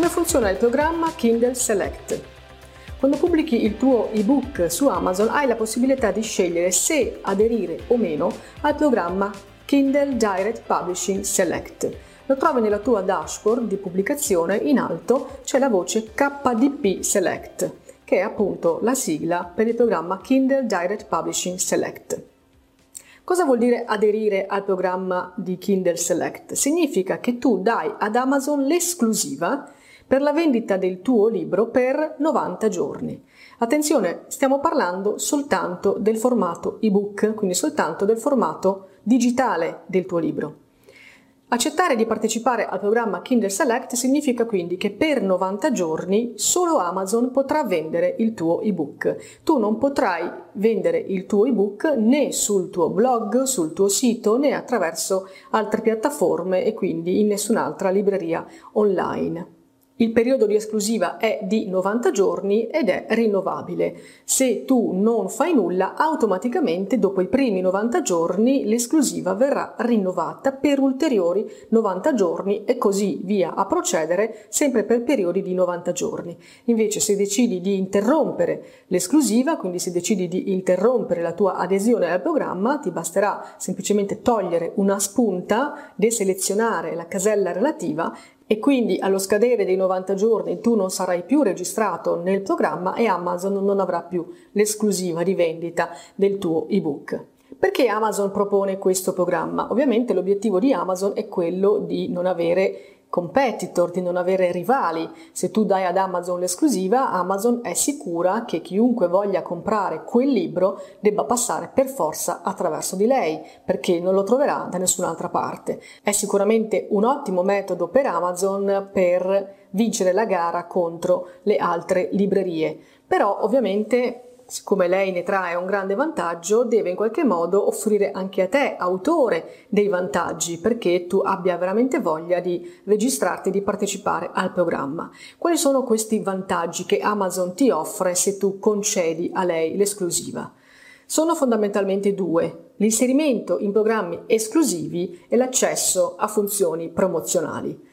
Come funziona il programma Kindle Select? Quando pubblichi il tuo ebook su Amazon hai la possibilità di scegliere se aderire o meno al programma Kindle Direct Publishing Select. Lo trovi nella tua dashboard di pubblicazione, in alto c'è la voce KDP Select, che è appunto la sigla per il programma Kindle Direct Publishing Select. Cosa vuol dire aderire al programma di Kindle Select? Significa che tu dai ad Amazon l'esclusiva per la vendita del tuo libro per 90 giorni. Attenzione, stiamo parlando soltanto del formato ebook, quindi soltanto del formato digitale del tuo libro. Accettare di partecipare al programma Kindle Select significa quindi che per 90 giorni solo Amazon potrà vendere il tuo ebook. Tu non potrai vendere il tuo ebook né sul tuo blog, sul tuo sito né attraverso altre piattaforme e quindi in nessun'altra libreria online. Il periodo di esclusiva è di 90 giorni ed è rinnovabile. Se tu non fai nulla, automaticamente dopo i primi 90 giorni l'esclusiva verrà rinnovata per ulteriori 90 giorni e così via a procedere sempre per periodi di 90 giorni. Invece se decidi di interrompere l'esclusiva, quindi se decidi di interrompere la tua adesione al programma, ti basterà semplicemente togliere una spunta, deselezionare la casella relativa e quindi allo scadere dei 90 giorni tu non sarai più registrato nel programma e Amazon non avrà più l'esclusiva di vendita del tuo ebook. Perché Amazon propone questo programma? Ovviamente l'obiettivo di Amazon è quello di non avere competitor, di non avere rivali. Se tu dai ad Amazon l'esclusiva, Amazon è sicura che chiunque voglia comprare quel libro debba passare per forza attraverso di lei, perché non lo troverà da nessun'altra parte. È sicuramente un ottimo metodo per Amazon per vincere la gara contro le altre librerie. Però ovviamente siccome lei ne trae un grande vantaggio, deve in qualche modo offrire anche a te, autore, dei vantaggi perché tu abbia veramente voglia di registrarti, di partecipare al programma. Quali sono questi vantaggi che Amazon ti offre se tu concedi a lei l'esclusiva? Sono fondamentalmente due, l'inserimento in programmi esclusivi e l'accesso a funzioni promozionali.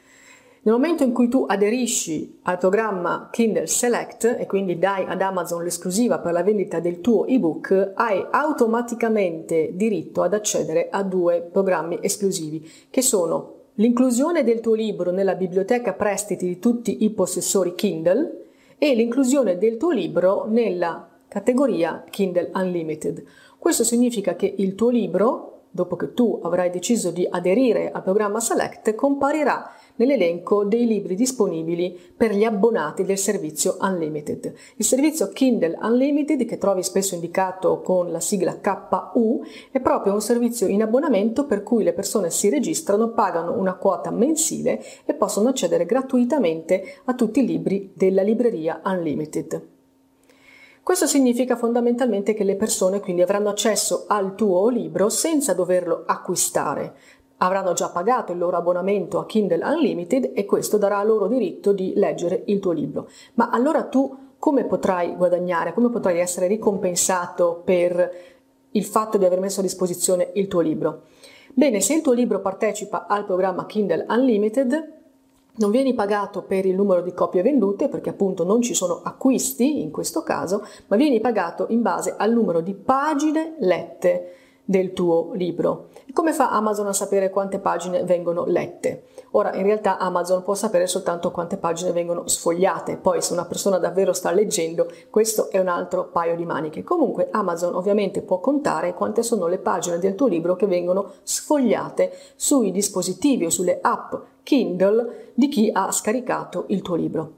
Nel momento in cui tu aderisci al programma Kindle Select e quindi dai ad Amazon l'esclusiva per la vendita del tuo ebook, hai automaticamente diritto ad accedere a due programmi esclusivi, che sono l'inclusione del tuo libro nella biblioteca prestiti di tutti i possessori Kindle e l'inclusione del tuo libro nella categoria Kindle Unlimited. Questo significa che il tuo libro, dopo che tu avrai deciso di aderire al programma Select, comparirà nell'elenco dei libri disponibili per gli abbonati del servizio Unlimited. Il servizio Kindle Unlimited, che trovi spesso indicato con la sigla KU, è proprio un servizio in abbonamento per cui le persone si registrano, pagano una quota mensile e possono accedere gratuitamente a tutti i libri della libreria Unlimited. Questo significa fondamentalmente che le persone quindi avranno accesso al tuo libro senza doverlo acquistare, avranno già pagato il loro abbonamento a Kindle Unlimited e questo darà loro diritto di leggere il tuo libro. Ma allora tu come potrai guadagnare, come potrai essere ricompensato per il fatto di aver messo a disposizione il tuo libro? Bene, se il tuo libro partecipa al programma Kindle Unlimited, non vieni pagato per il numero di copie vendute, perché appunto non ci sono acquisti in questo caso, ma vieni pagato in base al numero di pagine lette del tuo libro. Come fa Amazon a sapere quante pagine vengono lette? Ora, in realtà Amazon può sapere soltanto quante pagine vengono sfogliate, poi se una persona davvero sta leggendo, questo è un altro paio di maniche. Comunque Amazon ovviamente può contare quante sono le pagine del tuo libro che vengono sfogliate sui dispositivi o sulle app Kindle di chi ha scaricato il tuo libro.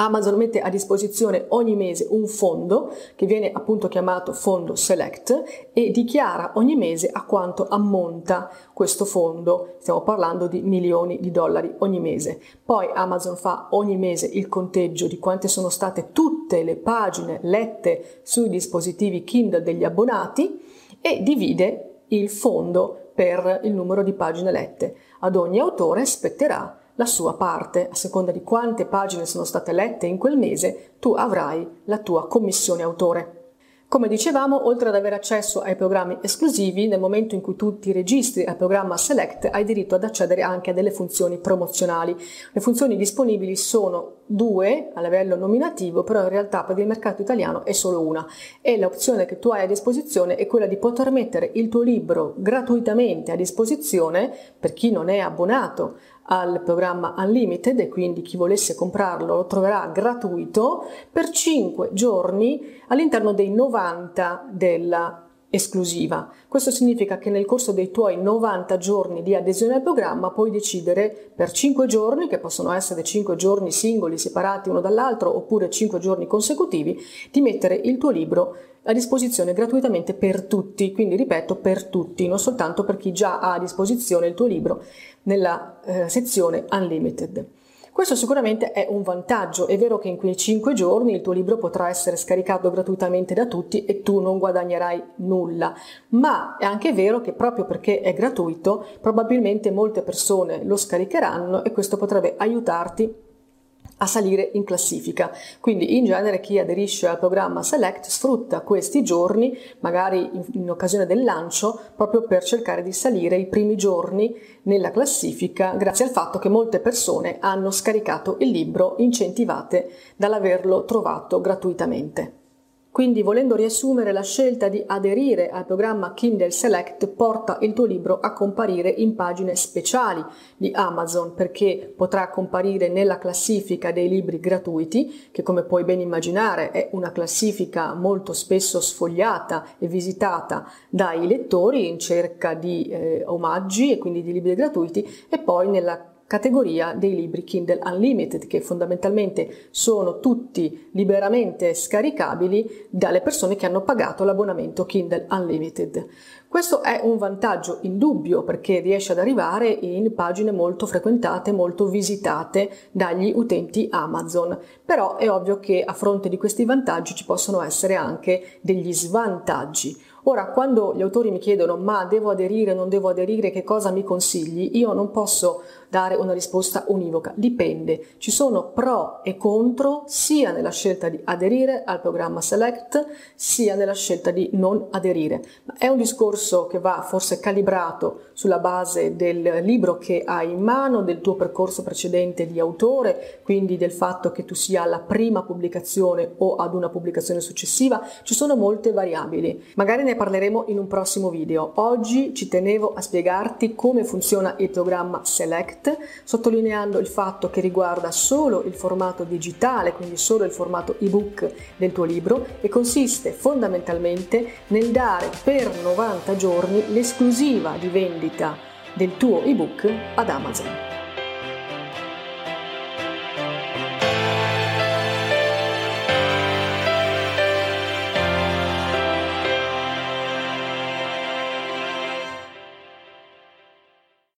Amazon mette a disposizione ogni mese un fondo che viene appunto chiamato fondo Select e dichiara ogni mese a quanto ammonta questo fondo. Stiamo parlando di milioni di dollari ogni mese. Poi Amazon fa ogni mese il conteggio di quante sono state tutte le pagine lette sui dispositivi Kindle degli abbonati e divide il fondo per il numero di pagine lette. Ad ogni autore spetterà la sua parte, a seconda di quante pagine sono state lette in quel mese, tu avrai la tua commissione autore. Come dicevamo, oltre ad avere accesso ai programmi esclusivi, nel momento in cui tu ti registri al programma Select hai diritto ad accedere anche a delle funzioni promozionali. Le funzioni disponibili sono due a livello nominativo, però in realtà per il mercato italiano è solo una e l'opzione che tu hai a disposizione è quella di poter mettere il tuo libro gratuitamente a disposizione per chi non è abbonato al programma Unlimited e quindi chi volesse comprarlo lo troverà gratuito per 5 giorni all'interno dei 90 della esclusiva. Questo significa che nel corso dei tuoi 90 giorni di adesione al programma puoi decidere per 5 giorni, che possono essere 5 giorni singoli separati uno dall'altro oppure 5 giorni consecutivi, di mettere il tuo libro a disposizione gratuitamente per tutti, quindi ripeto per tutti, non soltanto per chi già ha a disposizione il tuo libro nella eh, sezione Unlimited. Questo sicuramente è un vantaggio, è vero che in quei 5 giorni il tuo libro potrà essere scaricato gratuitamente da tutti e tu non guadagnerai nulla, ma è anche vero che proprio perché è gratuito probabilmente molte persone lo scaricheranno e questo potrebbe aiutarti a salire in classifica. Quindi in genere chi aderisce al programma Select sfrutta questi giorni, magari in, in, occasione del lancio, proprio per cercare di salire i primi giorni nella classifica, grazie al fatto che molte persone hanno scaricato il libro incentivate dall'averlo trovato gratuitamente. Quindi, volendo riassumere, la scelta di aderire al programma Kindle Select porta il tuo libro a comparire in pagine speciali di Amazon perché potrà comparire nella classifica dei libri gratuiti, che come puoi ben immaginare è una classifica molto spesso sfogliata e visitata dai lettori in cerca di eh, omaggi e quindi di libri gratuiti, e poi nella categoria dei libri Kindle Unlimited che fondamentalmente sono tutti liberamente scaricabili dalle persone che hanno pagato l'abbonamento Kindle Unlimited. Questo è un vantaggio indubbio perché riesce ad arrivare in pagine molto frequentate, molto visitate dagli utenti Amazon, però è ovvio che a fronte di questi vantaggi ci possono essere anche degli svantaggi. Ora, quando gli autori mi chiedono ma devo aderire, non devo aderire, che cosa mi consigli, io non posso dare una risposta univoca, dipende. Ci sono pro e contro sia nella scelta di aderire al programma Select sia nella scelta di non aderire. Ma è un discorso che va forse calibrato sulla base del libro che hai in mano, del tuo percorso precedente di autore, quindi del fatto che tu sia alla prima pubblicazione o ad una pubblicazione successiva. Ci sono molte variabili. Magari ne parleremo in un prossimo video. Oggi ci tenevo a spiegarti come funziona il programma Select, sottolineando il fatto che riguarda solo il formato digitale, quindi solo il formato ebook del tuo libro e consiste fondamentalmente nel dare per 90 giorni l'esclusiva di vendita del tuo ebook ad Amazon.